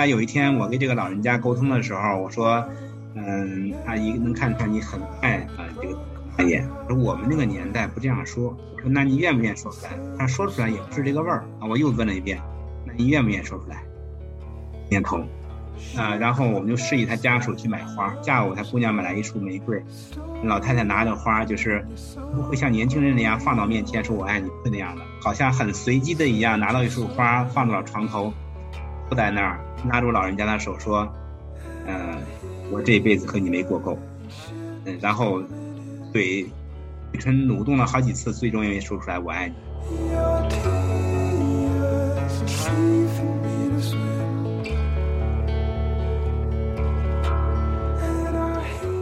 后来有一天，我跟这个老人家沟通的时候，我说：“嗯，阿姨能看出来你很爱啊这个行业。说我们那个年代不这样说。我说那你愿不愿意说出来？他说出来也不是这个味儿啊。我又问了一遍，那你愿不愿意说出来？点头。啊，然后我们就示意他家属去买花。下午，他姑娘买来一束玫瑰，老太太拿着花，就是不会像年轻人那样放到面前说“我爱你”，不会那样的，好像很随机的一样，拿到一束花放到了床头，坐在那儿，拉住老人家的手说：“嗯，我这辈子和你没过够。”嗯，然后嘴嘴唇蠕动了好几次，最终愿意说出来“我爱你”。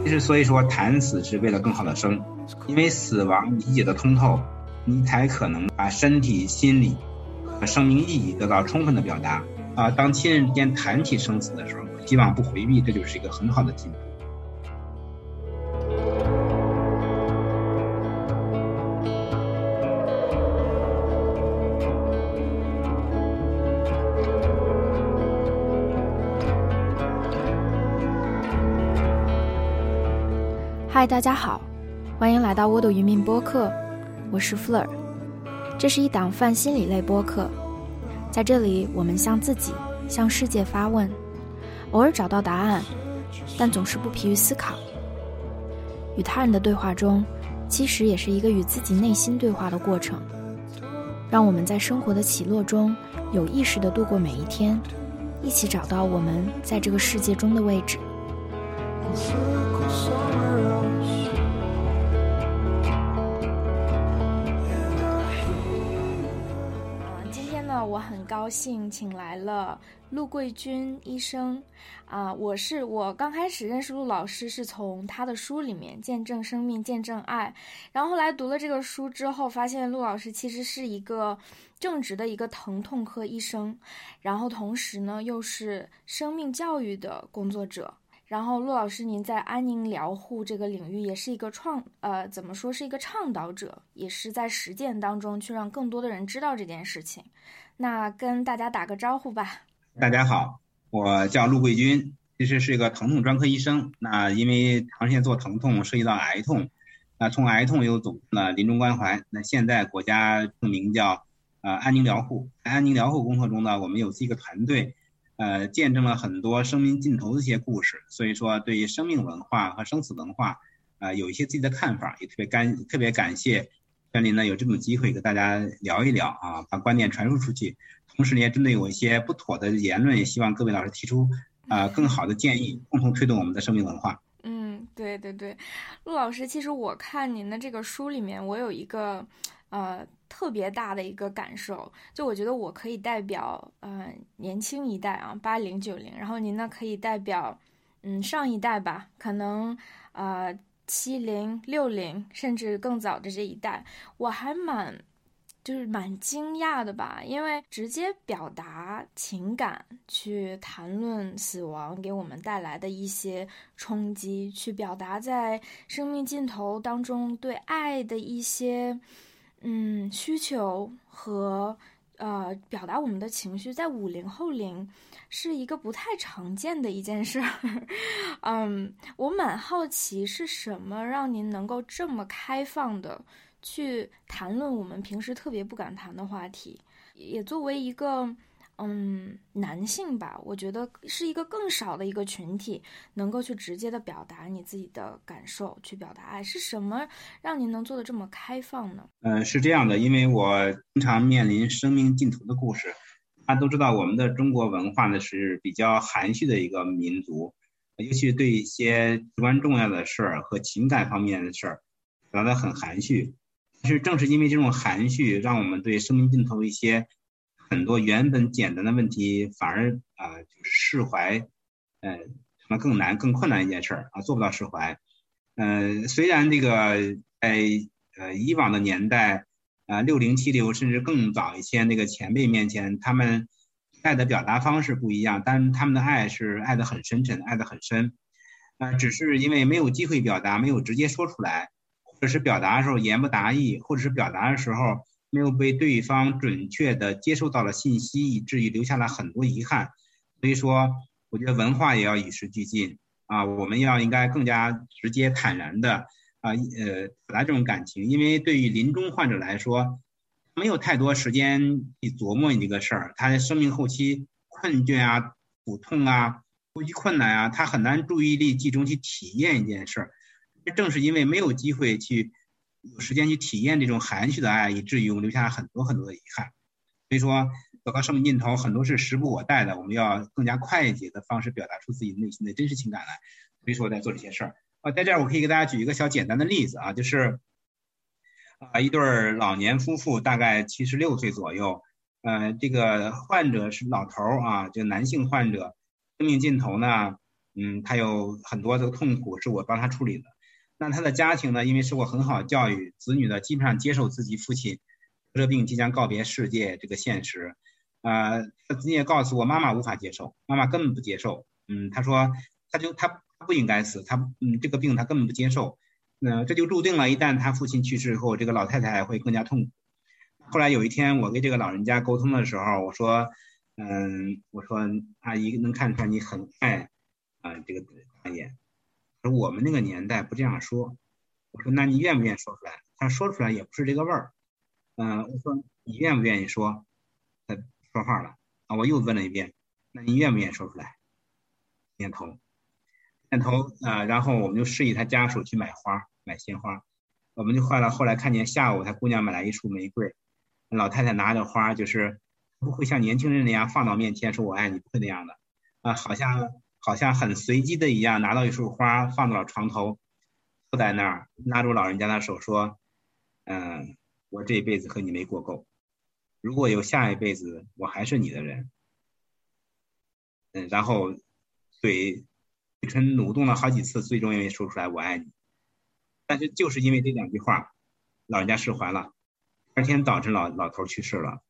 其实，所以说谈死是为了更好的生，因为死亡理解的通透，你才可能把身体、心理和生命意义得到充分的表达。啊，当亲人之间谈起生死的时候，希望不回避，这就是一个很好的进步。嗨，大家好，欢迎来到沃朵渔民播客，我是 Fleur，这是一档泛心理类播客，在这里我们向自己、向世界发问，偶尔找到答案，但总是不疲于思考。与他人的对话中，其实也是一个与自己内心对话的过程。让我们在生活的起落中，有意识的度过每一天，一起找到我们在这个世界中的位置。高兴请来了陆桂军医生，啊，我是我刚开始认识陆老师是从他的书里面《见证生命，见证爱》，然后后来读了这个书之后，发现陆老师其实是一个正直的一个疼痛科医生，然后同时呢又是生命教育的工作者。然后陆老师您在安宁疗护这个领域也是一个创呃怎么说是一个倡导者，也是在实践当中去让更多的人知道这件事情。那跟大家打个招呼吧。大家好，我叫陆桂军，其实是一个疼痛专科医生。那因为长时间做疼痛，涉及到癌痛，那从癌痛又走了临终关怀。那现在国家证明叫呃安宁疗护。安宁疗护工作中呢，我们有一个团队，呃，见证了很多生命尽头的一些故事。所以说，对于生命文化和生死文化，啊，有一些自己的看法，也特别感特别感谢。这里呢有这种机会跟大家聊一聊啊，把观点传输出去，同时呢也针对有一些不妥的言论，也希望各位老师提出啊更好的建议，共同推动我们的生命文化。嗯，对对对，陆老师，其实我看您的这个书里面，我有一个呃特别大的一个感受，就我觉得我可以代表呃年轻一代啊，八零九零，然后您呢可以代表嗯上一代吧，可能呃。七零六零甚至更早的这一代，我还蛮，就是蛮惊讶的吧，因为直接表达情感，去谈论死亡给我们带来的一些冲击，去表达在生命尽头当中对爱的一些，嗯需求和。呃，表达我们的情绪，在五零后龄是一个不太常见的一件事儿。嗯，我蛮好奇是什么让您能够这么开放的去谈论我们平时特别不敢谈的话题，也作为一个。嗯，男性吧，我觉得是一个更少的一个群体，能够去直接的表达你自己的感受，去表达爱，是什么让您能做的这么开放呢？嗯，是这样的，因为我经常面临生命尽头的故事，大家都知道我们的中国文化呢是比较含蓄的一个民族，尤其对一些至关重要的事儿和情感方面的事儿，表达的很含蓄。其实正是因为这种含蓄，让我们对生命尽头一些。很多原本简单的问题，反而啊，就释怀，呃，成了更难、更困难一件事儿啊，做不到释怀。嗯，虽然这个在呃以往的年代啊，六零七零甚至更早一些那个前辈面前，他们爱的表达方式不一样，但他们的爱是爱的很深沉，爱的很深。啊，只是因为没有机会表达，没有直接说出来，或者是表达的时候言不达意，或者是表达的时候。没有被对方准确的接收到了信息，以至于留下了很多遗憾。所以说，我觉得文化也要与时俱进啊，我们要应该更加直接坦然的啊呃表达这种感情，因为对于临终患者来说，没有太多时间去琢磨这个事儿，他的生命后期困倦啊、苦痛啊、呼吸困难啊，他很难注意力集中去体验一件事儿。正是因为没有机会去有时间去体验这种含蓄的爱，以至于我们留下很多很多的遗憾。所以说，走到生命尽头，很多是时不我待的，我们要更加快捷的方式表达出自己内心的真实情感来。所以说，我在做这些事儿啊，在这儿我可以给大家举一个小简单的例子啊，就是啊，一对老年夫妇，大概七十六岁左右，呃，这个患者是老头儿啊，就男性患者，生命尽头呢，嗯，他有很多的痛苦是我帮他处理的。那他的家庭呢？因为受过很好教育，子女呢基本上接受自己父亲得病即将告别世界这个现实。啊，子女也告诉我，妈妈无法接受，妈妈根本不接受。嗯，他说，他就他不应该死，他嗯这个病他根本不接受。那这就注定了，一旦他父亲去世以后，这个老太太会更加痛苦。后来有一天，我跟这个老人家沟通的时候，我说，嗯，我说阿姨能看出来你很爱啊这个大爷。说我们那个年代不这样说，我说那你愿不愿意说出来？他说出来也不是这个味儿。嗯，我说你愿不愿意说？他说话了啊，我又问了一遍，那你愿不愿意说出来？点头，点头啊，然后我们就示意他家属去买花，买鲜花。我们就坏了后来看见下午他姑娘买来一束玫瑰，老太太拿着花，就是不会像年轻人那样放到面前说我爱你，不会那样的啊，好像。好像很随机的一样，拿到一束花放到了床头，坐在那儿，拉住老人家的手说：“嗯，我这一辈子和你没过够，如果有下一辈子，我还是你的人。”嗯，然后嘴嘴唇蠕动了好几次，最终因为说出来“我爱你”。但是就是因为这两句话，老人家释怀了。第二天早晨，老老头去世了。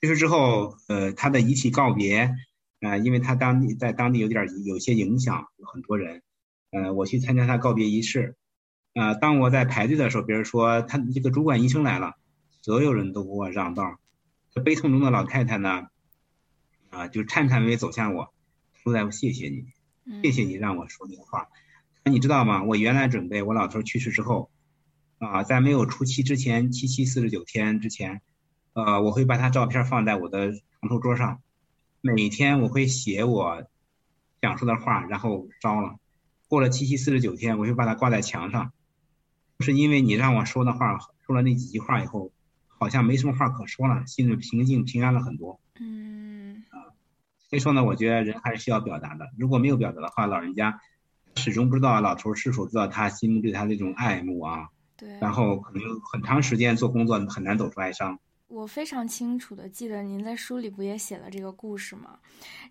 去世之后，呃，他的遗体告别。啊，因为他当地在当地有点有些影响，有很多人，呃，我去参加他告别仪式，啊，当我在排队的时候，别人说他这个主管医生来了，所有人都给我让道，这悲痛中的老太太呢，啊，就颤颤巍巍走向我，说：“大夫，谢谢你，谢谢你让我说这个话。那你知道吗？我原来准备我老头去世之后，啊，在没有出七之前，七七四十九天之前，呃，我会把他照片放在我的床头桌上。”每天我会写我想说的话，然后烧了。过了七七四十九天，我就把它挂在墙上。是因为你让我说的话，说了那几句话以后，好像没什么话可说了，心里平静平安了很多。嗯。啊，所以说呢，我觉得人还是需要表达的。如果没有表达的话，老人家始终不知道老头是否知道他心中对他那种爱慕啊。对。然后可能很长时间做工作很难走出哀伤。我非常清楚的记得您在书里不也写了这个故事吗？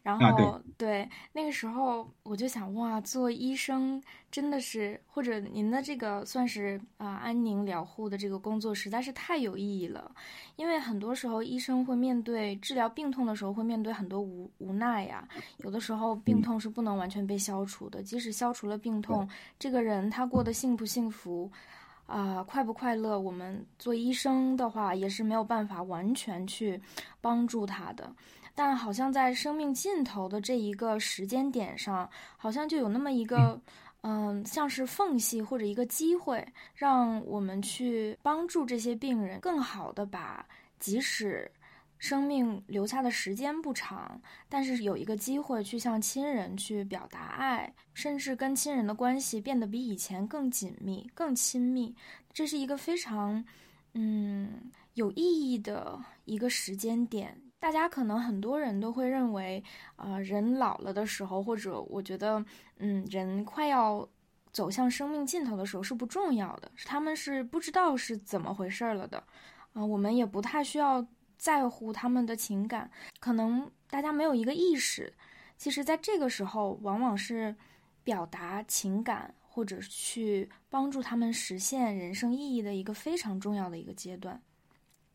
然后对那个时候我就想哇，做医生真的是，或者您的这个算是啊安宁疗护的这个工作实在是太有意义了。因为很多时候医生会面对治疗病痛的时候会面对很多无无奈呀，有的时候病痛是不能完全被消除的，即使消除了病痛，这个人他过得幸不幸福？啊，快不快乐？我们做医生的话，也是没有办法完全去帮助他的。但好像在生命尽头的这一个时间点上，好像就有那么一个，嗯，像是缝隙或者一个机会，让我们去帮助这些病人，更好的把即使。生命留下的时间不长，但是有一个机会去向亲人去表达爱，甚至跟亲人的关系变得比以前更紧密、更亲密。这是一个非常，嗯，有意义的一个时间点。大家可能很多人都会认为，啊，人老了的时候，或者我觉得，嗯，人快要走向生命尽头的时候是不重要的，他们是不知道是怎么回事了的，啊，我们也不太需要。在乎他们的情感，可能大家没有一个意识。其实，在这个时候，往往是表达情感或者去帮助他们实现人生意义的一个非常重要的一个阶段。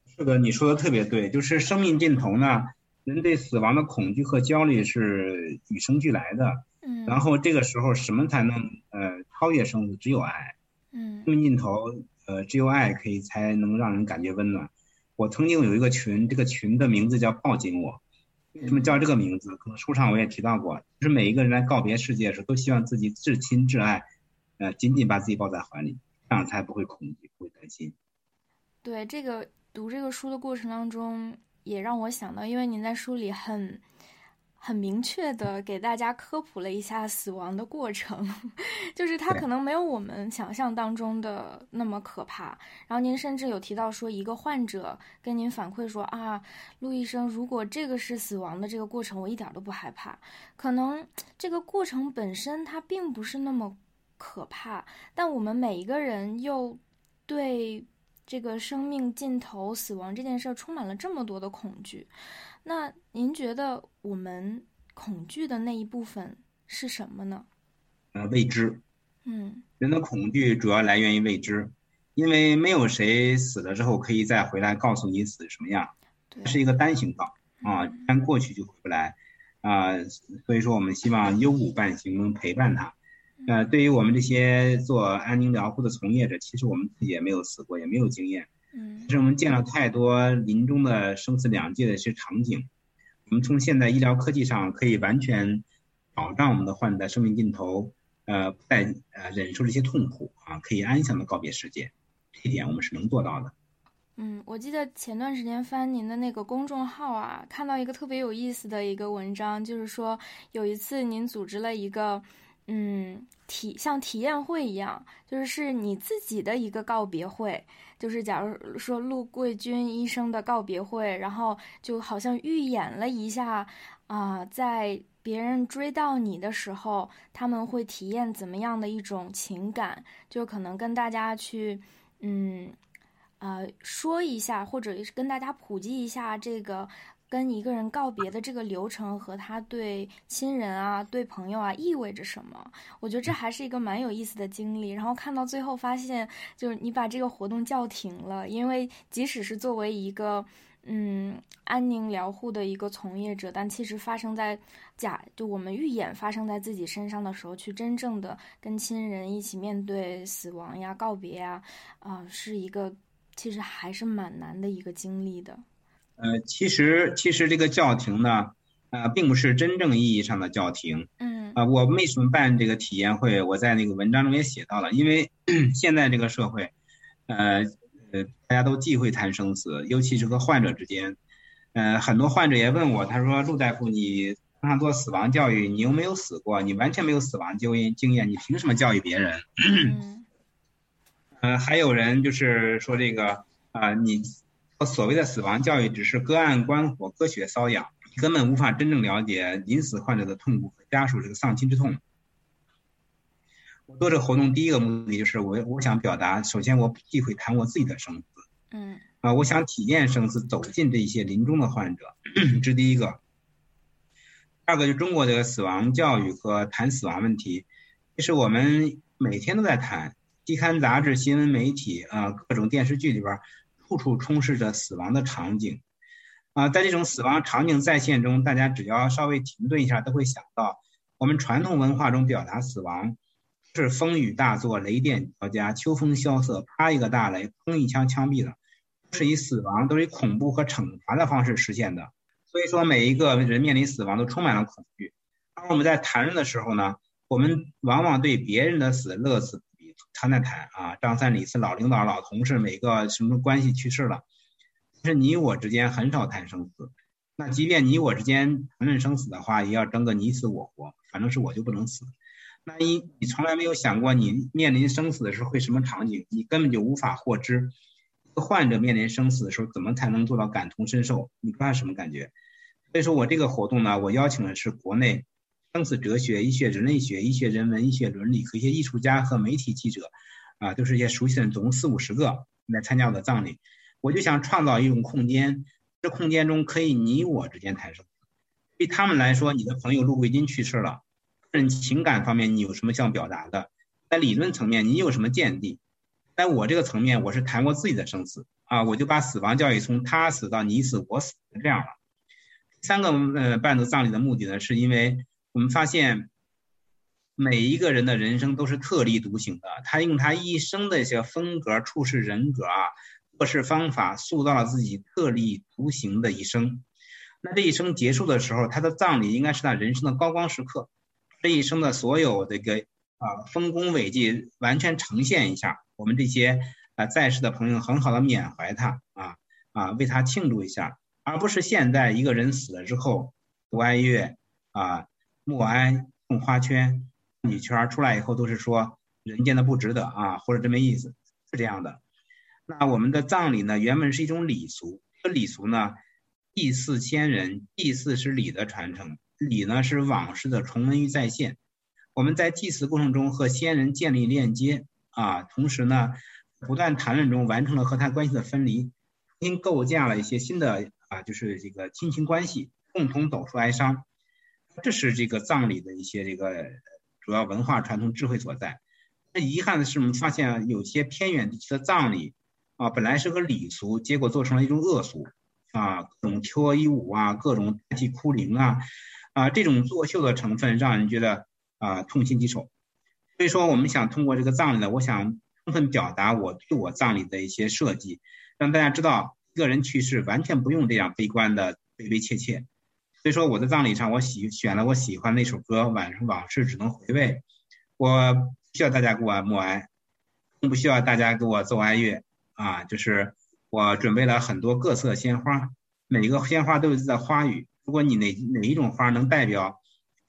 是的，你说的特别对，就是生命尽头呢，人对死亡的恐惧和焦虑是与生俱来的。嗯。然后这个时候，什么才能呃超越生死？只有爱。嗯。生命尽头，呃，只有爱可以才能让人感觉温暖。我曾经有一个群，这个群的名字叫“抱紧我”，为什么叫这个名字？可能书上我也提到过，就是每一个人来告别世界的时候，都希望自己至亲至爱，呃，紧紧把自己抱在怀里，这样才不会恐惧，不会担心。对这个读这个书的过程当中，也让我想到，因为您在书里很。很明确的给大家科普了一下死亡的过程，就是它可能没有我们想象当中的那么可怕。然后您甚至有提到说，一个患者跟您反馈说啊，陆医生，如果这个是死亡的这个过程，我一点都不害怕。可能这个过程本身它并不是那么可怕，但我们每一个人又对这个生命尽头、死亡这件事儿充满了这么多的恐惧。那您觉得我们恐惧的那一部分是什么呢？呃，未知。嗯，人的恐惧主要来源于未知，因为没有谁死了之后可以再回来告诉你死什么样，是一个单行道啊，但过去就回不来啊。所以说，我们希望幽谷伴行，能陪伴他。呃，对于我们这些做安宁疗护的从业者，其实我们自己也没有死过，也没有经验。嗯，是我们见了太多临终的生死两界的一些场景，我们从现在医疗科技上可以完全保障我们的患者生命尽头，呃，不再呃忍受这些痛苦啊，可以安详的告别世界，这一点我们是能做到的。嗯，我记得前段时间翻您的那个公众号啊，看到一个特别有意思的一个文章，就是说有一次您组织了一个。嗯，体像体验会一样，就是是你自己的一个告别会，就是假如说陆桂军医生的告别会，然后就好像预演了一下啊，在别人追到你的时候，他们会体验怎么样的一种情感，就可能跟大家去嗯呃说一下，或者跟大家普及一下这个。跟一个人告别的这个流程和他对亲人啊、对朋友啊意味着什么？我觉得这还是一个蛮有意思的经历。然后看到最后发现，就是你把这个活动叫停了，因为即使是作为一个嗯安宁疗护的一个从业者，但其实发生在假就我们预演发生在自己身上的时候，去真正的跟亲人一起面对死亡呀、告别呀，啊，是一个其实还是蛮难的一个经历的。呃，其实其实这个叫停呢，呃，并不是真正意义上的叫停。嗯。啊，我为什么办这个体验会？我在那个文章中也写到了，因为 现在这个社会，呃呃，大家都忌讳谈生死，尤其是和患者之间。呃，很多患者也问我，他说：“陆大夫，你经常做死亡教育，你又没有死过，你完全没有死亡经验经验，你凭什么教育别人？”嗯。呃，还有人就是说这个啊，你。所谓的死亡教育只是隔岸观火、割雪搔痒，根本无法真正了解临死患者的痛苦和家属这个丧亲之痛。我做这个活动第一个目的就是我我想表达，首先我忌讳谈我自己的生死，嗯，啊，我想体验生死，走进这些临终的患者，这是第一个。第二个就中国的死亡教育和谈死亡问题，其实我们每天都在谈，期刊杂志、新闻媒体啊，各种电视剧里边。处处充斥着死亡的场景，啊，在这种死亡场景再现中，大家只要稍微停顿一下，都会想到我们传统文化中表达死亡是风雨大作、雷电交加、秋风萧瑟、啪一个大雷、砰一枪枪毙了，是以死亡都是以恐怖和惩罚的方式实现的。所以说，每一个人面临死亡都充满了恐惧。而我们在谈论的时候呢，我们往往对别人的死乐此。谈谈谈啊，张三李四老领导老同事，每个什么关系去世了？但是你我之间很少谈生死。那即便你我之间谈论生死的话，也要争个你死我活，反正是我就不能死。那你你从来没有想过，你面临生死的时候会什么场景？你根本就无法获知。患者面临生死的时候，怎么才能做到感同身受？你不知道什么感觉？所以说我这个活动呢，我邀请的是国内。生死哲学、医学人类学、医学人文、医学伦理和一些艺术家和媒体记者，啊，都是一些熟悉的人，总共四五十个来参加我的葬礼。我就想创造一种空间，这空间中可以你我之间谈生。对他们来说，你的朋友陆桂金去世了，个人情感方面你有什么想表达的？在理论层面你有什么见地？在我这个层面，我是谈过自己的生死啊，我就把死亡教育从他死到你死我死这样了。三个呃办的葬礼的目的呢，是因为。我们发现，每一个人的人生都是特立独行的。他用他一生的一些风格、处事人格啊、做事方法，塑造了自己特立独行的一生。那这一生结束的时候，他的葬礼应该是他人生的高光时刻，这一生的所有这个啊丰功伟绩完全呈现一下，我们这些啊在世的朋友很好的缅怀他啊啊为他庆祝一下，而不是现在一个人死了之后，读哀乐啊默哀送花圈女圈出来以后都是说人间的不值得啊或者这么意思是这样的。那我们的葬礼呢，原本是一种礼俗，这礼俗呢。祭祀先人，祭祀是礼的传承，礼呢是往事的重温与再现。我们在祭祀过程中和先人建立链接啊，同时呢，不断谈论中完成了和他关系的分离，重新构建了一些新的啊，就是这个亲情关系，共同走出哀伤。这是这个葬礼的一些这个主要文化传统智慧所在。那遗憾的是，我们发现有些偏远地区的葬礼啊，本来是个礼俗，结果做成了一种恶俗。啊，各种脱衣舞啊，各种代替哭灵啊，啊，这种作秀的成分让人觉得啊痛心疾首。所以说，我们想通过这个葬礼呢，我想充分表达我对我葬礼的一些设计，让大家知道，一个人去世完全不用这样悲观的悲悲切切。所以说，我的葬礼上，我喜选了我喜欢那首歌《晚上往事只能回味》，我需要大家给我默哀，更不需要大家给我奏哀乐啊，就是。我准备了很多各色鲜花，每个鲜花都有自己的花语。如果你哪哪一种花能代表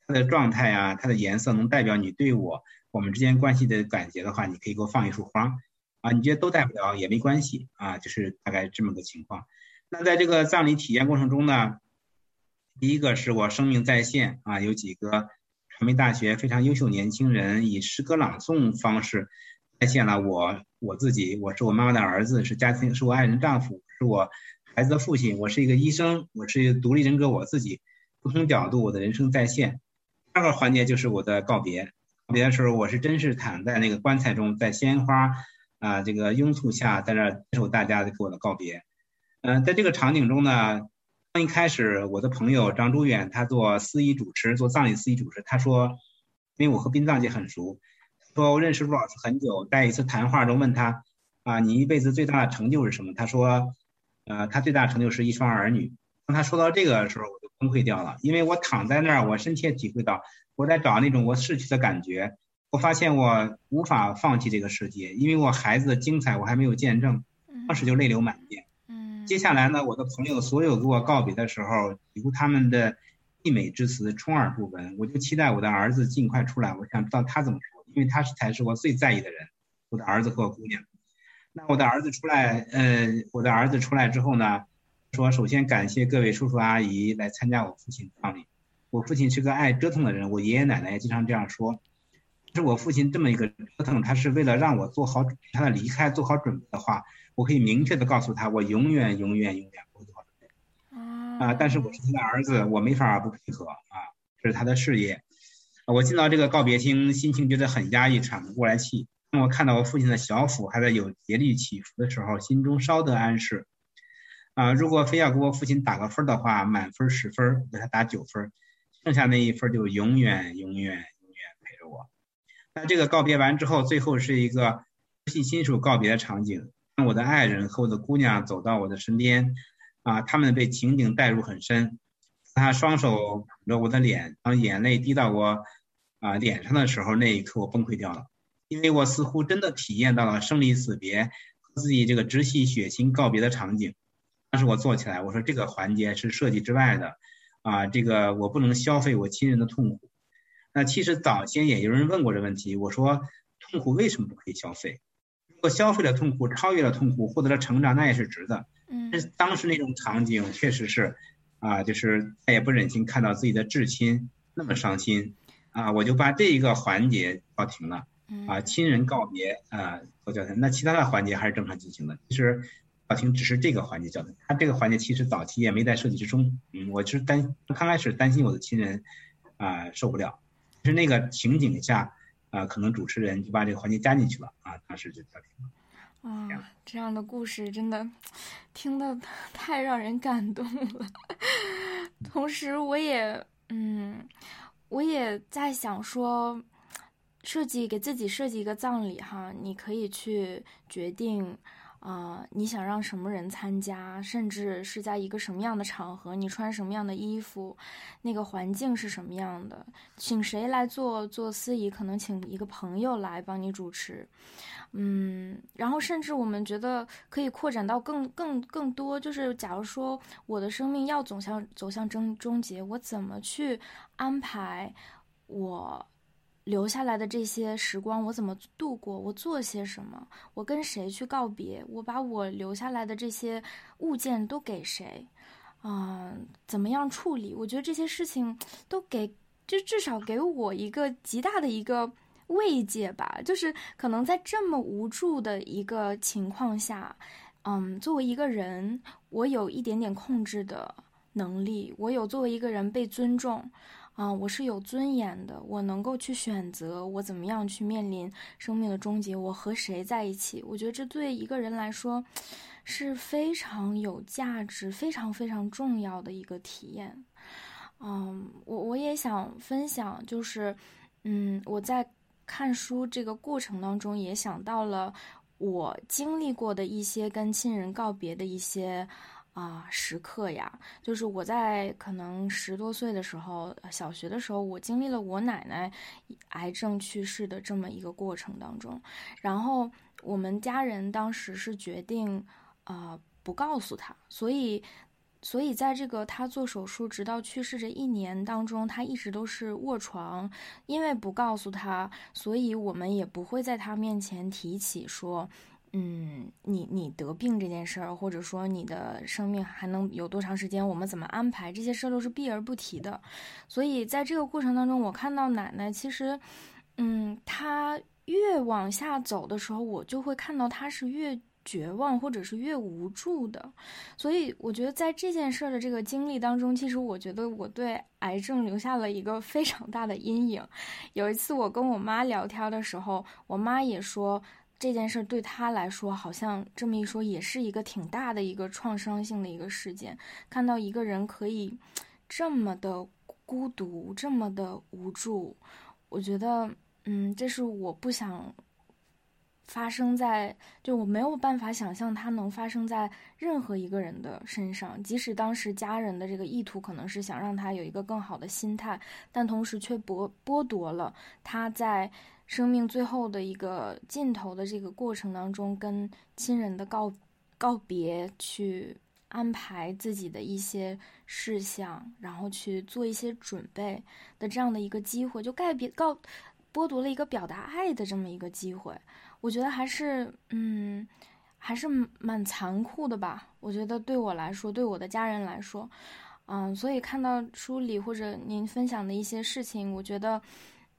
它的状态啊，它的颜色能代表你对我我们之间关系的感觉的话，你可以给我放一束花啊。你觉得都代表也没关系啊，就是大概这么个情况。那在这个葬礼体验过程中呢，第一个是我生命在线啊，有几个传媒大学非常优秀年轻人以诗歌朗诵方式。再现了我我自己，我是我妈妈的儿子，是家庭，是我爱人丈夫，是我孩子的父亲，我是一个医生，我是一个独立人格，我自己不同角度，我的人生再现。第二个环节就是我的告别，告别的时候，我是真是躺在那个棺材中，在鲜花啊这个拥簇下，在这接受大家的给我的告别。嗯，在这个场景中呢，一开始，我的朋友张朱远他做司仪主持，做葬礼司仪主持，他说，因为我和殡葬界很熟。说我认识陆老师很久，在一次谈话中问他，啊，你一辈子最大的成就是什么？他说，呃，他最大的成就是一双儿女。当他说到这个时候，我就崩溃掉了，因为我躺在那儿，我深切体会到我在找那种我逝去的感觉。我发现我无法放弃这个世界，因为我孩子的精彩我还没有见证，当时就泪流满面。接下来呢，我的朋友所有给我告别的时候，几乎他们的溢美之词充耳不闻。我就期待我的儿子尽快出来，我想知道他怎么说。因为他是才是我最在意的人，我的儿子和我姑娘。那我的儿子出来，呃，我的儿子出来之后呢，说首先感谢各位叔叔阿姨来参加我父亲葬礼。我父亲是个爱折腾的人，我爷爷奶奶也经常这样说。是我父亲这么一个折腾，他是为了让我做好他的离开做好准备的话，我可以明确的告诉他，我永远永远永远不会做好准备。啊，但是我是他的儿子，我没法不配合啊，这是他的事业。我进到这个告别厅，心情觉得很压抑，喘不过来气。当我看到我父亲的小腹还在有竭力起伏的时候，心中稍得安适。啊，如果非要给我父亲打个分的话，满分十分，我给他打九分，剩下那一分就永远永远永远陪着我。那这个告别完之后，最后是一个亲亲属告别的场景，我的爱人和我的姑娘走到我的身边，啊，他们被情景带入很深。他双手捧着我的脸，当眼泪滴到我啊脸上的时候，那一刻我崩溃掉了，因为我似乎真的体验到了生离死别和自己这个直系血亲告别的场景。当时我坐起来，我说这个环节是设计之外的，啊，这个我不能消费我亲人的痛苦。那其实早先也有人问过这问题，我说痛苦为什么不可以消费？消费了痛苦，超越了痛苦，获得了成长，那也是值的。嗯，但是当时那种场景确实是。啊，就是再也不忍心看到自己的至亲那么伤心，啊，我就把这一个环节叫停了，啊，亲人告别啊都叫停，那其他的环节还是正常进行的。其实叫停只是这个环节叫停，他这个环节其实早期也没在设计之中，嗯，我是担刚开始担心我的亲人啊受不了，是那个情景下啊，可能主持人就把这个环节加进去了，啊，当时就叫停了。啊，这样的故事真的听得太让人感动了。同时，我也嗯，我也在想说，设计给自己设计一个葬礼哈，你可以去决定啊，你想让什么人参加，甚至是在一个什么样的场合，你穿什么样的衣服，那个环境是什么样的，请谁来做做司仪，可能请一个朋友来帮你主持，嗯，然后甚至我们觉得可以扩展到更更更多，就是假如说我的生命要走向走向终终结，我怎么去安排我。留下来的这些时光，我怎么度过？我做些什么？我跟谁去告别？我把我留下来的这些物件都给谁？啊，怎么样处理？我觉得这些事情都给，就至少给我一个极大的一个慰藉吧。就是可能在这么无助的一个情况下，嗯，作为一个人，我有一点点控制的能力，我有作为一个人被尊重。啊，我是有尊严的，我能够去选择我怎么样去面临生命的终结，我和谁在一起？我觉得这对一个人来说是非常有价值、非常非常重要的一个体验。嗯，我我也想分享，就是，嗯，我在看书这个过程当中，也想到了我经历过的一些跟亲人告别的一些。啊，时刻呀，就是我在可能十多岁的时候，小学的时候，我经历了我奶奶癌症去世的这么一个过程当中，然后我们家人当时是决定，啊，不告诉他，所以，所以在这个他做手术直到去世这一年当中，他一直都是卧床，因为不告诉他，所以我们也不会在他面前提起说。嗯，你你得病这件事儿，或者说你的生命还能有多长时间，我们怎么安排这些事儿都是避而不提的。所以在这个过程当中，我看到奶奶其实，嗯，她越往下走的时候，我就会看到她是越绝望或者是越无助的。所以我觉得在这件事儿的这个经历当中，其实我觉得我对癌症留下了一个非常大的阴影。有一次我跟我妈聊天的时候，我妈也说。这件事对他来说，好像这么一说，也是一个挺大的一个创伤性的一个事件。看到一个人可以这么的孤独，这么的无助，我觉得，嗯，这是我不想发生在，就我没有办法想象它能发生在任何一个人的身上。即使当时家人的这个意图可能是想让他有一个更好的心态，但同时却剥剥夺了他在。生命最后的一个尽头的这个过程当中，跟亲人的告告别，去安排自己的一些事项，然后去做一些准备的这样的一个机会，就告别告剥夺了一个表达爱的这么一个机会。我觉得还是嗯，还是蛮残酷的吧。我觉得对我来说，对我的家人来说，嗯，所以看到书里或者您分享的一些事情，我觉得。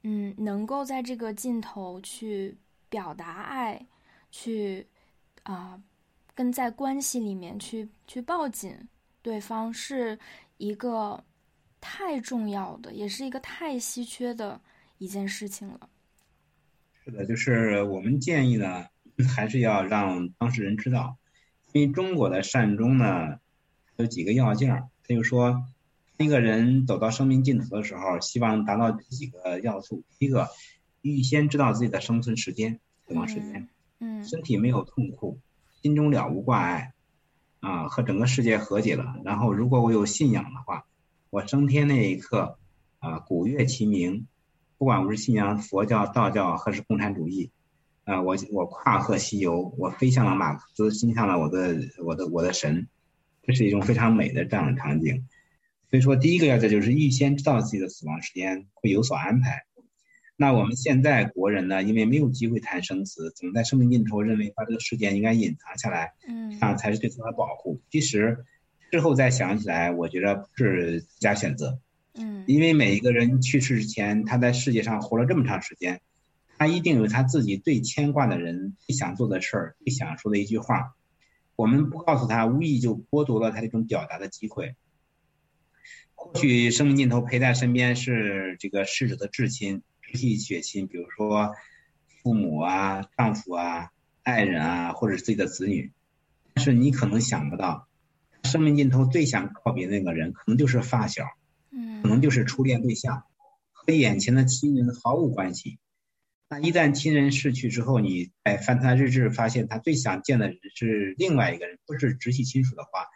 嗯，能够在这个尽头去表达爱，去啊，跟在关系里面去去抱紧对方，是一个太重要的，也是一个太稀缺的一件事情了。是的，就是我们建议呢，还是要让当事人知道，因为中国的善终呢有几个要件，他就说。一个人走到生命尽头的时候，希望达到几个要素：第一个，预先知道自己的生存时间、死亡时间，嗯，身体没有痛苦，心中了无挂碍，啊，和整个世界和解了。然后，如果我有信仰的话，我升天那一刻，啊，鼓乐齐鸣，不管我是信仰佛教、道教还是共产主义，啊，我我跨鹤西游，我飞向了马克思，心向了我的我的我的神，这是一种非常美的这样的场景。所以说，第一个要求就是预先知道自己的死亡时间，会有所安排。那我们现在国人呢，因为没有机会谈生死，总在生命尽头认为把这个事件应该隐藏下来，嗯，这样才是对他的保护。其实事后再想起来，我觉得不是佳选择，嗯，因为每一个人去世之前，他在世界上活了这么长时间，他一定有他自己最牵挂的人、最想做的事儿、最想说的一句话。我们不告诉他，无意就剥夺了他这种表达的机会。或许生命尽头陪在身边是这个逝者的至亲、直系血亲，比如说父母啊、丈夫啊、爱人啊，或者是自己的子女。但是你可能想不到，生命尽头最想告别那个人，可能就是发小，嗯，可能就是初恋对象，和眼前的亲人毫无关系。那一旦亲人逝去之后，你再翻他日志，发现他最想见的人是另外一个人，不是直系亲属的话，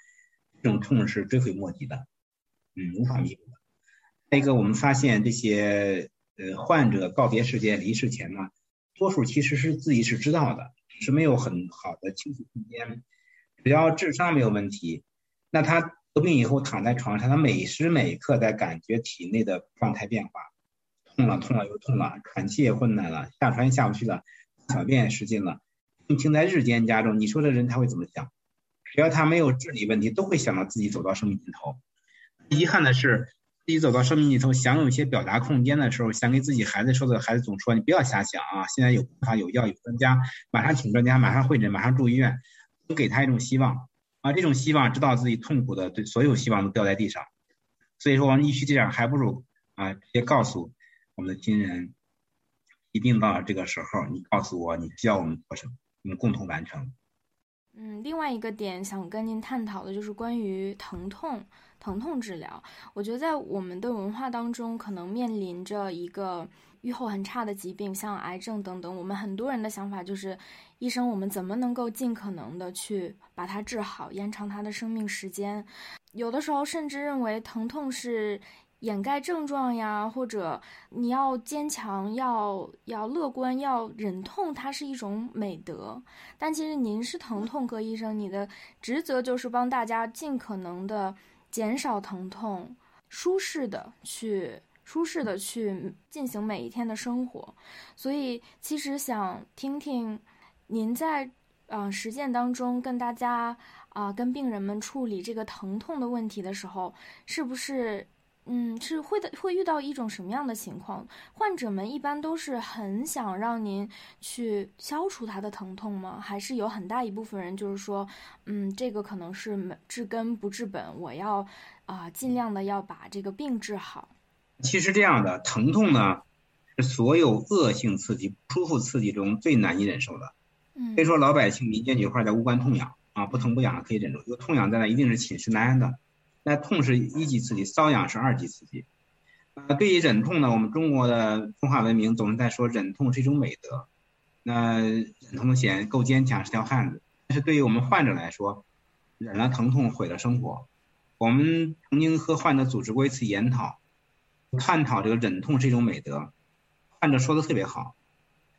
这种痛是追悔莫及的，嗯，无法弥补的。再一个，我们发现这些呃患者告别世界、离世前呢，多数其实是自己是知道的，是没有很好的清醒空间。只要智商没有问题，那他得病以后躺在床上，他每时每刻在感觉体内的状态变化。痛了，痛了又痛了，喘气也困难了，下床下不去了，小便也失禁了，病情在日渐加重。你说这人他会怎么想？只要他没有智力问题，都会想到自己走到生命尽头。遗憾的是，自己走到生命尽头，想有一些表达空间的时候，想给自己孩子说的，孩子总说你不要瞎想啊！现在有办法，有药，有专家，马上请专家，马上会诊，马上住医院，都给他一种希望啊！这种希望知道自己痛苦的，对所有希望都掉在地上。所以说，与其这样，还不如啊，直接告诉。我们的亲人一病到了这个时候，你告诉我你需要我们做什么，我们共同完成。嗯，另外一个点想跟您探讨的就是关于疼痛、疼痛治疗。我觉得在我们的文化当中，可能面临着一个预后很差的疾病，像癌症等等。我们很多人的想法就是，医生，我们怎么能够尽可能的去把它治好，延长它的生命时间？有的时候甚至认为疼痛是。掩盖症状呀，或者你要坚强，要要乐观，要忍痛，它是一种美德。但其实您是疼痛科医生，你的职责就是帮大家尽可能的减少疼痛，舒适的去舒适的去进行每一天的生活。所以其实想听听您在嗯实践当中跟大家啊跟病人们处理这个疼痛的问题的时候，是不是？嗯，是会的，会遇到一种什么样的情况？患者们一般都是很想让您去消除他的疼痛吗？还是有很大一部分人就是说，嗯，这个可能是治根不治本，我要啊尽量的要把这个病治好。其实这样的疼痛呢，是所有恶性刺激、不舒服刺激中最难以忍受的。嗯，所以说老百姓民间有句话叫“无关痛痒”，啊，不疼不痒可以忍住，有痛痒在那一定是寝食难安的。那痛是一级刺激，瘙痒是二级刺激。那，对于忍痛呢，我们中国的中华文明总是在说忍痛是一种美德。那忍痛显够坚强是条汉子。但是对于我们患者来说，忍了疼痛毁了生活。我们曾经和患者组织过一次研讨，探讨这个忍痛是一种美德。患者说的特别好，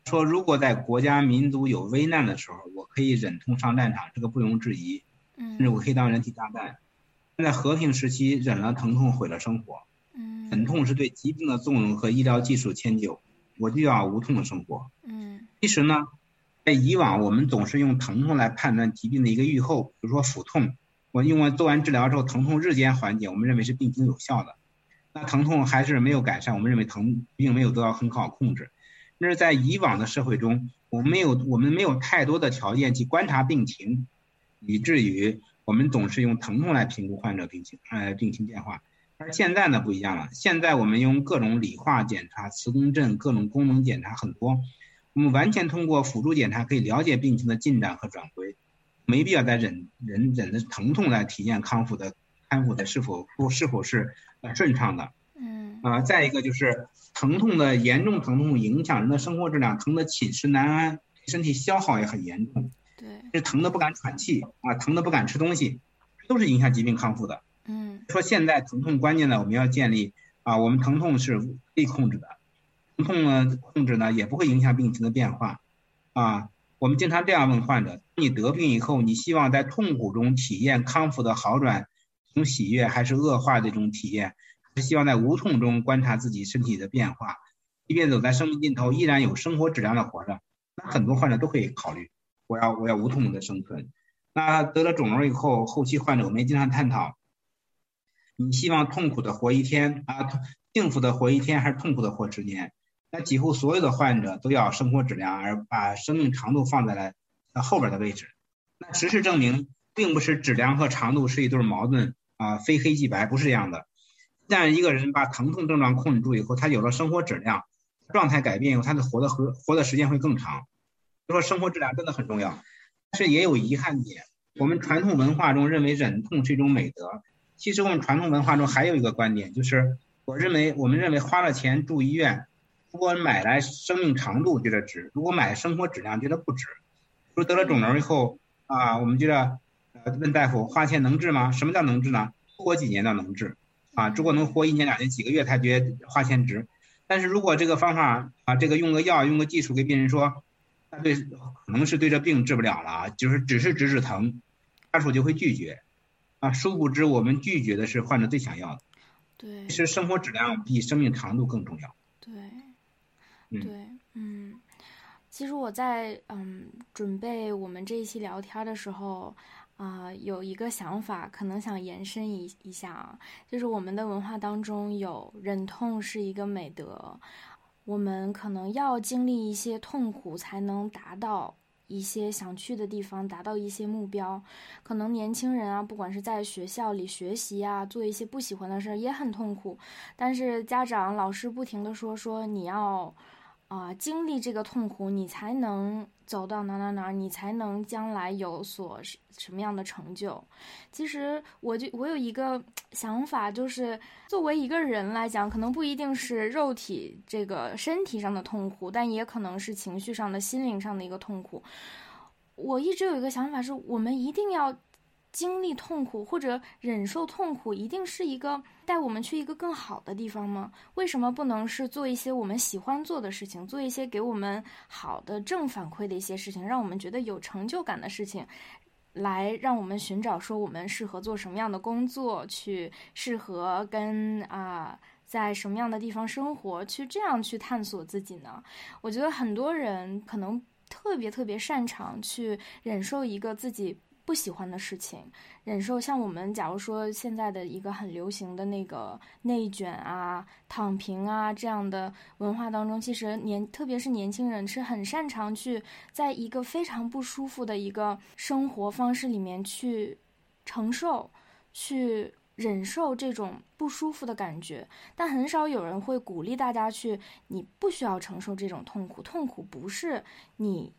说如果在国家民族有危难的时候，我可以忍痛上战场，这个不容置疑。嗯，甚至我可以当人体炸弹。在和平时期，忍了疼痛毁了生活。嗯，忍痛是对疾病的纵容和医疗技术迁就，我就要无痛的生活。嗯，其实呢，在以往我们总是用疼痛来判断疾病的一个预后，比如说腹痛，我用完做完治疗之后，疼痛日间缓解，我们认为是病情有效的。那疼痛还是没有改善，我们认为疼并没有得到很好控制。那是在以往的社会中，我们没有我们没有太多的条件去观察病情，以至于。我们总是用疼痛来评估患者病情，呃，病情变化。而现在呢不一样了，现在我们用各种理化检查、磁共振、各种功能检查很多，我们完全通过辅助检查可以了解病情的进展和转归，没必要再忍忍忍着疼痛来体验康复的康复的是否不是否是呃顺畅的。嗯。啊，再一个就是疼痛的严重疼痛影响人的生活质量，疼得寝食难安，身体消耗也很严重。对，是疼的不敢喘气啊，疼的不敢吃东西，都是影响疾病康复的。嗯，说现在疼痛观念呢，我们要建立啊，我们疼痛是可以控制的，疼痛呢控制呢也不会影响病情的变化啊。我们经常这样问患者：你得病以后，你希望在痛苦中体验康复的好转，一种喜悦，还是恶化的一种体验？是希望在无痛中观察自己身体的变化，即便走在生命尽头，依然有生活质量的活着？那很多患者都可以考虑。我要我要无痛的生存，那得了肿瘤以后，后期患者我们也经常探讨，你希望痛苦的活一天啊，幸福的活一天，还是痛苦的活十年？那几乎所有的患者都要生活质量，而把生命长度放在了后边的位置。那实事证明，并不是质量和长度是一对矛盾啊，非黑即白，不是这样的。一旦一个人把疼痛症状控制住以后，他有了生活质量，状态改变以后，他的活的活活的时间会更长。就说生活质量真的很重要，但是也有遗憾点。我们传统文化中认为忍痛是一种美德，其实我们传统文化中还有一个观点，就是我认为我们认为花了钱住医院，如果买来生命长度觉得值，如果买生活质量觉得不值。说得了肿瘤以后啊，我们觉得，问大夫花钱能治吗？什么叫能治呢？活几年都能治，啊，如果能活一年两年几个月，他觉得花钱值。但是如果这个方法啊，这个用个药用个技术给病人说，他对可能是对这病治不了了，就是只是止止疼，家属就会拒绝，啊，殊不知我们拒绝的是患者最想要的。对，其实生活质量比生命长度更重要。对，对，嗯，其实我在嗯准备我们这一期聊天的时候，啊，有一个想法，可能想延伸一一下啊，就是我们的文化当中有忍痛是一个美德，我们可能要经历一些痛苦才能达到。一些想去的地方，达到一些目标，可能年轻人啊，不管是在学校里学习啊，做一些不喜欢的事儿也很痛苦，但是家长、老师不停的说说你要。啊，经历这个痛苦，你才能走到哪哪哪，你才能将来有所什么样的成就。其实，我就我有一个想法，就是作为一个人来讲，可能不一定是肉体这个身体上的痛苦，但也可能是情绪上的、心灵上的一个痛苦。我一直有一个想法，是我们一定要。经历痛苦或者忍受痛苦，一定是一个带我们去一个更好的地方吗？为什么不能是做一些我们喜欢做的事情，做一些给我们好的正反馈的一些事情，让我们觉得有成就感的事情，来让我们寻找说我们适合做什么样的工作，去适合跟啊在什么样的地方生活，去这样去探索自己呢？我觉得很多人可能特别特别擅长去忍受一个自己。不喜欢的事情，忍受像我们假如说现在的一个很流行的那个内卷啊、躺平啊这样的文化当中，其实年特别是年轻人是很擅长去在一个非常不舒服的一个生活方式里面去承受、去忍受这种不舒服的感觉，但很少有人会鼓励大家去，你不需要承受这种痛苦，痛苦不是你。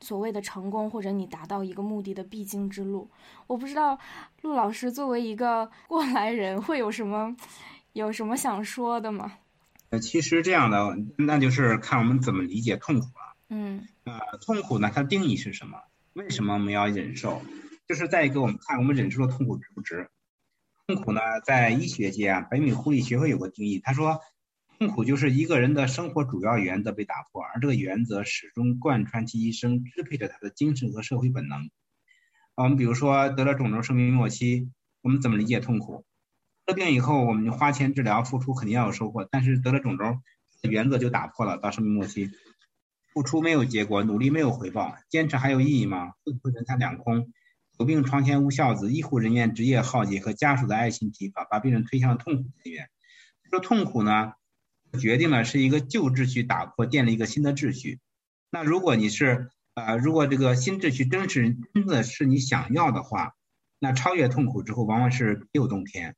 所谓的成功，或者你达到一个目的的必经之路，我不知道陆老师作为一个过来人会有什么有什么想说的吗？呃，其实这样的，那就是看我们怎么理解痛苦了。嗯，呃，痛苦呢，它定义是什么？为什么我们要忍受？就是再一个，我们看我们忍受的痛苦值不值？痛苦呢，在医学界啊，北美护理学会有个定义，他说。痛苦就是一个人的生活主要原则被打破，而这个原则始终贯穿其一生，支配着他的精神和社会本能。我们比如说得了肿瘤，生命末期，我们怎么理解痛苦？得病以后，我们花钱治疗，付出肯定要有收获，但是得了肿瘤，原则就打破了。到生命末期，付出没有结果，努力没有回报，坚持还有意义吗？会不会人财两空？久病床前无孝子，医护人员职业耗竭和家属的爱心疲乏，把病人推向痛苦边缘。说痛苦呢？决定了是一个旧秩序打破，建立一个新的秩序。那如果你是呃，如果这个新秩序真是真的是你想要的话，那超越痛苦之后，往往是别有洞天。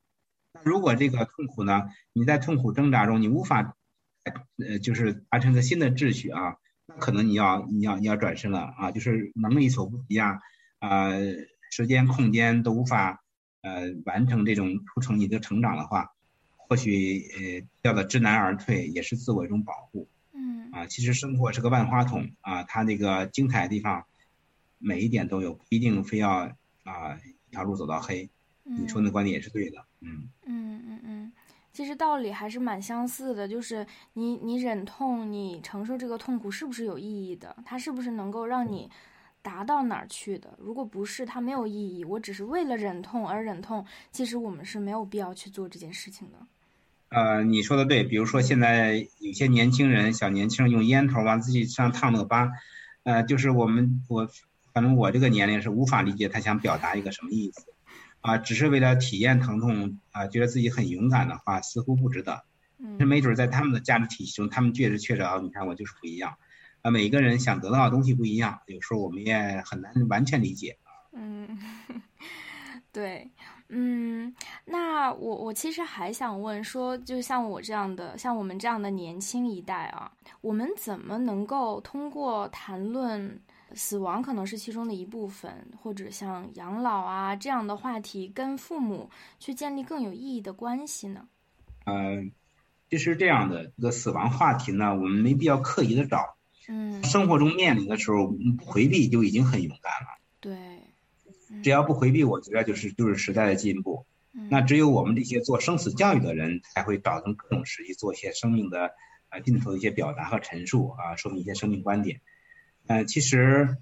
那如果这个痛苦呢，你在痛苦挣扎中，你无法呃，就是达成个新的秩序啊，那可能你要你要你要转身了啊，就是能力所不及啊，啊，时间空间都无法呃完成这种促成你的成长的话。或许呃叫的知难而退也是自我一种保护，嗯啊，其实生活是个万花筒啊，它那个精彩的地方每一点都有，不一定非要啊一条路走到黑。你说那观点也是对的，嗯嗯嗯嗯，其实道理还是蛮相似的，就是你你忍痛，你承受这个痛苦是不是有意义的？它是不是能够让你达到哪儿去的？如果不是，它没有意义。我只是为了忍痛而忍痛，其实我们是没有必要去做这件事情的。呃，你说的对，比如说现在有些年轻人，小年轻人用烟头往自己身上烫那个疤，呃，就是我们我反正我这个年龄是无法理解他想表达一个什么意思，啊，只是为了体验疼痛啊，觉得自己很勇敢的话，似乎不值得。嗯，没准在他们的价值体系中，他们确实确实啊，你看我就是不一样，啊，每个人想得到的东西不一样，有时候我们也很难完全理解。嗯，对。嗯，那我我其实还想问说，就像我这样的，像我们这样的年轻一代啊，我们怎么能够通过谈论死亡可能是其中的一部分，或者像养老啊这样的话题，跟父母去建立更有意义的关系呢？嗯，其实这样的这个死亡话题呢，我们没必要刻意的找。嗯，生活中面临的时候，回避就已经很勇敢了。对，只要不回避，我觉得就是就是时代的进步。那只有我们这些做生死教育的人，才会找到各种时机做一些生命的啊尽头的一些表达和陈述啊，说明一些生命观点。呃，其实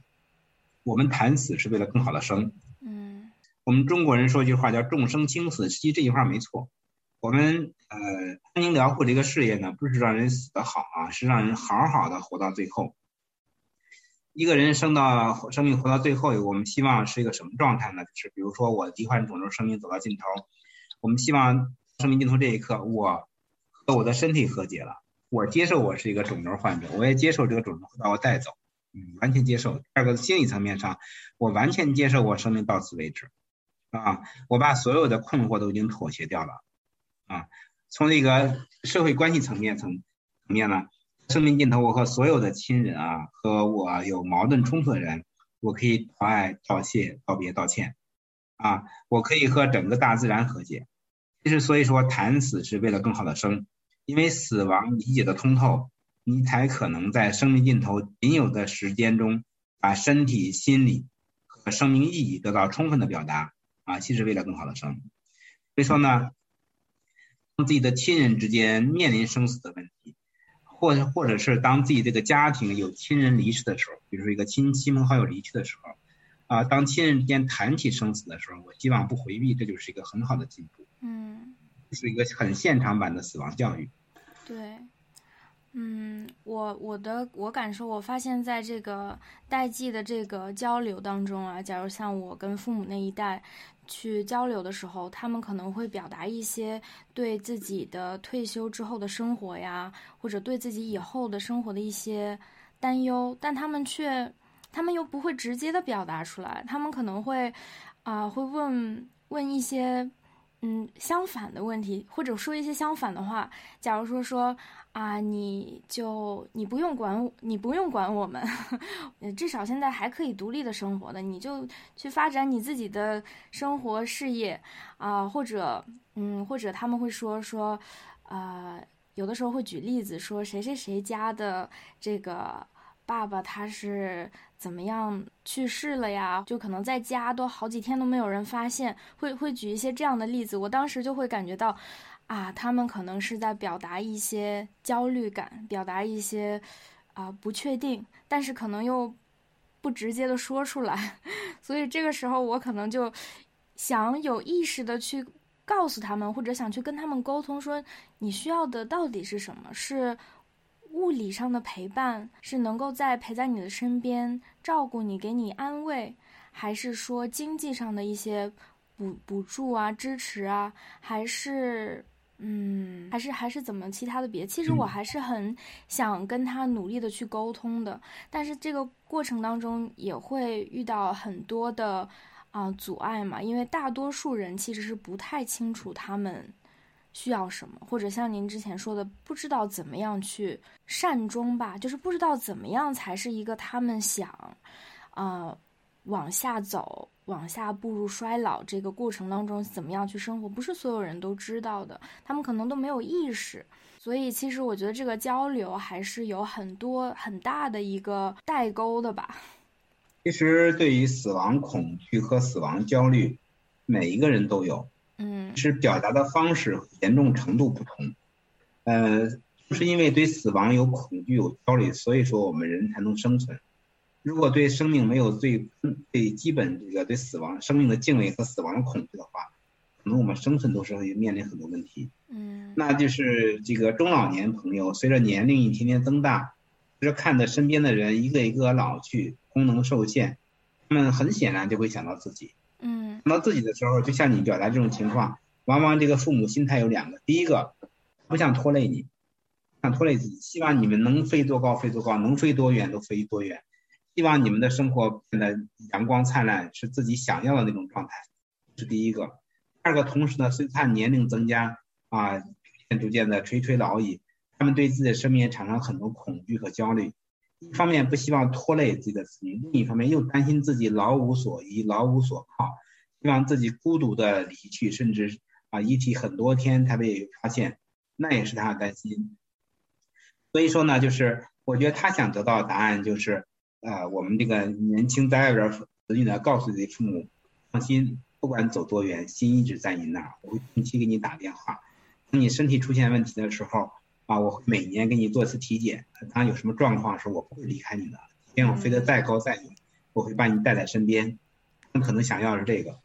我们谈死是为了更好的生。嗯，我们中国人说一句话叫“众生轻死”，其实这句话没错。我们呃安宁疗护这个事业呢，不是让人死得好啊，是让人好好的活到最后。一个人生到生命活到最后，我们希望是一个什么状态呢？就是比如说我罹患肿瘤，生命走到尽头，我们希望生命尽头这一刻，我和我的身体和解了，我接受我是一个肿瘤患者，我也接受这个肿瘤会把我带走，嗯，完全接受。第二个心理层面上，我完全接受我生命到此为止，啊，我把所有的困惑都已经妥协掉了，啊，从那个社会关系层面层层面呢？生命尽头，我和所有的亲人啊，和我有矛盾冲突的人，我可以道爱、道谢、道别、道歉，啊，我可以和整个大自然和解。其实，所以说谈死是为了更好的生，因为死亡理解的通透，你才可能在生命尽头仅有的时间中，把身体、心理和生命意义得到充分的表达。啊，其实为了更好的生。所以说呢，自己的亲人之间面临生死的问题。或者或者是当自己这个家庭有亲人离世的时候，比如说一个亲亲朋好友离去的时候，啊，当亲人之间谈起生死的时候，我希望不回避，这就是一个很好的进步。嗯，是一个很现场版的死亡教育。对，嗯，我我的我感受，我发现在这个代际的这个交流当中啊，假如像我跟父母那一代。去交流的时候，他们可能会表达一些对自己的退休之后的生活呀，或者对自己以后的生活的一些担忧，但他们却，他们又不会直接的表达出来，他们可能会，啊，会问问一些，嗯，相反的问题，或者说一些相反的话，假如说说。啊，你就你不用管，你不用管我们，至少现在还可以独立的生活的，你就去发展你自己的生活事业啊，或者嗯，或者他们会说说，呃，有的时候会举例子说谁谁谁家的这个爸爸他是怎么样去世了呀，就可能在家都好几天都没有人发现，会会举一些这样的例子，我当时就会感觉到。啊，他们可能是在表达一些焦虑感，表达一些啊不确定，但是可能又不直接的说出来，所以这个时候我可能就想有意识的去告诉他们，或者想去跟他们沟通，说你需要的到底是什么？是物理上的陪伴，是能够在陪在你的身边照顾你，给你安慰，还是说经济上的一些补补助啊、支持啊，还是？嗯，还是还是怎么其他的别，其实我还是很想跟他努力的去沟通的，但是这个过程当中也会遇到很多的啊阻碍嘛，因为大多数人其实是不太清楚他们需要什么，或者像您之前说的，不知道怎么样去善终吧，就是不知道怎么样才是一个他们想啊往下走。往下步入衰老这个过程当中，怎么样去生活，不是所有人都知道的，他们可能都没有意识。所以，其实我觉得这个交流还是有很多很大的一个代沟的吧。其实，对于死亡恐惧和死亡焦虑，每一个人都有，嗯，是表达的方式严重程度不同。呃，是因为对死亡有恐惧、有焦虑，所以说我们人才能生存。如果对生命没有最最基本这个对死亡生命的敬畏和死亡的恐惧的话，可能我们生存都是会面临很多问题。嗯，那就是这个中老年朋友随着年龄一天天增大，就是看着身边的人一个一个老去，功能受限，他们很显然就会想到自己。嗯，想到自己的时候，就像你表达这种情况，往往这个父母心态有两个：第一个，不想拖累你，想拖累自己，希望你们能飞多高飞多高，能飞多远都飞多远。希望你们的生活变得阳光灿烂，是自己想要的那种状态，是第一个。第二个，同时呢，随着他年龄增加啊，逐渐逐渐的垂垂老矣，他们对自己的生命产生很多恐惧和焦虑。一方面不希望拖累自己的子女，另一方面又担心自己老无所依、老无所靠，希望自己孤独的离去，甚至啊遗体很多天才被发现。那也是他的担心。所以说呢，就是我觉得他想得到的答案就是，呃，我们这个年轻在外边子女呢，告诉自己父母，放心，不管走多远，心一直在你那儿，我会定期给你打电话。当你身体出现问题的时候，啊，我每年给你做一次体检。当有什么状况时，我不会离开你的。天我飞得再高再远，我会把你带在身边。他们可能想要的是这个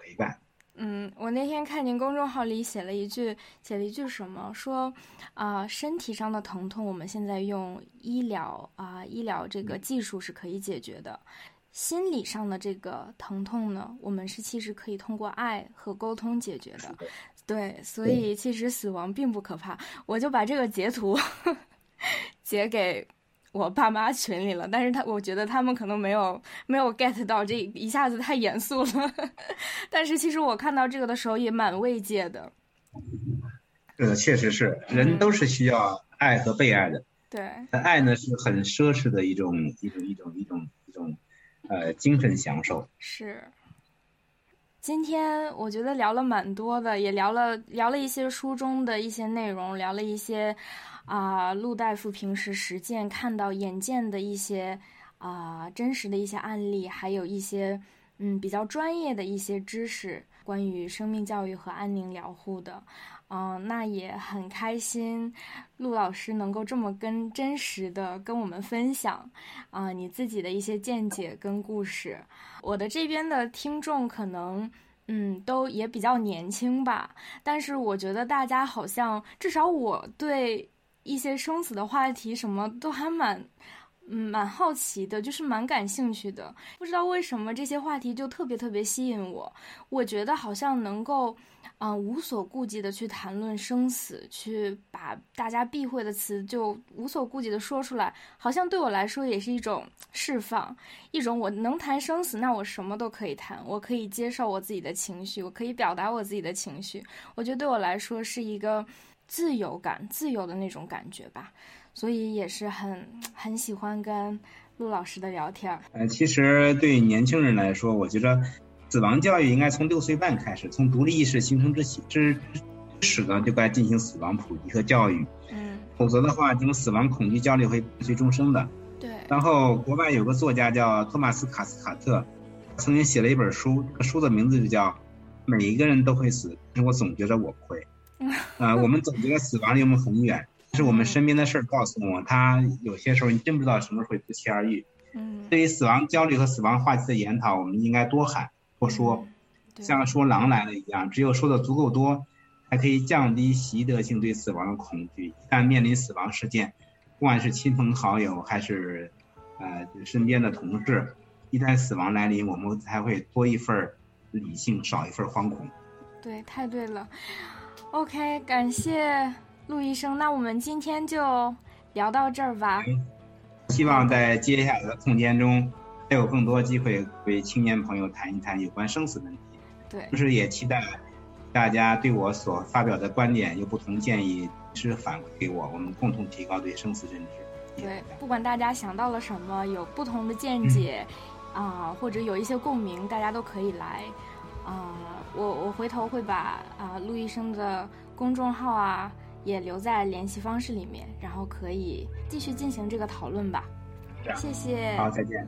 陪伴。嗯，我那天看您公众号里写了一句，写了一句什么？说啊，身体上的疼痛，我们现在用医疗啊，医疗这个技术是可以解决的。心理上的这个疼痛呢，我们是其实可以通过爱和沟通解决的。对，所以其实死亡并不可怕。我就把这个截图 截给。我爸妈群里了，但是他我觉得他们可能没有没有 get 到这一下子太严肃了，但是其实我看到这个的时候也蛮慰藉的。呃，确实是，人都是需要爱和被爱的。对，爱呢是很奢侈的一种一种一种一种一种呃精神享受。是。今天我觉得聊了蛮多的，也聊了聊了一些书中的一些内容，聊了一些。啊，陆大夫平时实践看到、眼见的一些啊真实的一些案例，还有一些嗯比较专业的一些知识，关于生命教育和安宁疗护的，嗯，那也很开心，陆老师能够这么跟真实的跟我们分享啊你自己的一些见解跟故事。我的这边的听众可能嗯都也比较年轻吧，但是我觉得大家好像至少我对。一些生死的话题，什么都还蛮，嗯，蛮好奇的，就是蛮感兴趣的。不知道为什么这些话题就特别特别吸引我。我觉得好像能够，嗯，无所顾忌的去谈论生死，去把大家避讳的词就无所顾忌的说出来，好像对我来说也是一种释放，一种我能谈生死，那我什么都可以谈，我可以接受我自己的情绪，我可以表达我自己的情绪。我觉得对我来说是一个。自由感，自由的那种感觉吧，所以也是很很喜欢跟陆老师的聊天儿。呃，其实对年轻人来说，我觉得死亡教育应该从六岁半开始，从独立意识形成之起之始呢，就该进行死亡普及和教育。嗯，否则的话，这种死亡恐惧焦虑会伴随终生的。对。然后，国外有个作家叫托马斯卡斯卡特，曾经写了一本书，书的名字就叫《每一个人都会死》，但是我总觉得我不会。啊，我们总觉得死亡离我们很远，但是我们身边的事儿告诉我，他有些时候你真不知道什么时候会不期而遇。嗯，对于死亡焦虑和死亡话题的研讨，我们应该多喊多说，像说狼来了一样，只有说的足够多，才可以降低习得性对死亡的恐惧。一旦面临死亡事件，不管是亲朋好友还是呃身边的同事，一旦死亡来临，我们才会多一份理性，少一份惶恐。对，太对了。OK，感谢陆医生。那我们今天就聊到这儿吧。希望在接下来的空间中，还有更多机会为青年朋友谈一谈有关生死问题。对，同时也期待大家对我所发表的观点有不同建议，是反馈给我，我们共同提高对生死认知。对，不管大家想到了什么，有不同的见解，啊，或者有一些共鸣，大家都可以来。啊，我我回头会把啊陆医生的公众号啊也留在联系方式里面，然后可以继续进行这个讨论吧。谢谢。好，再见。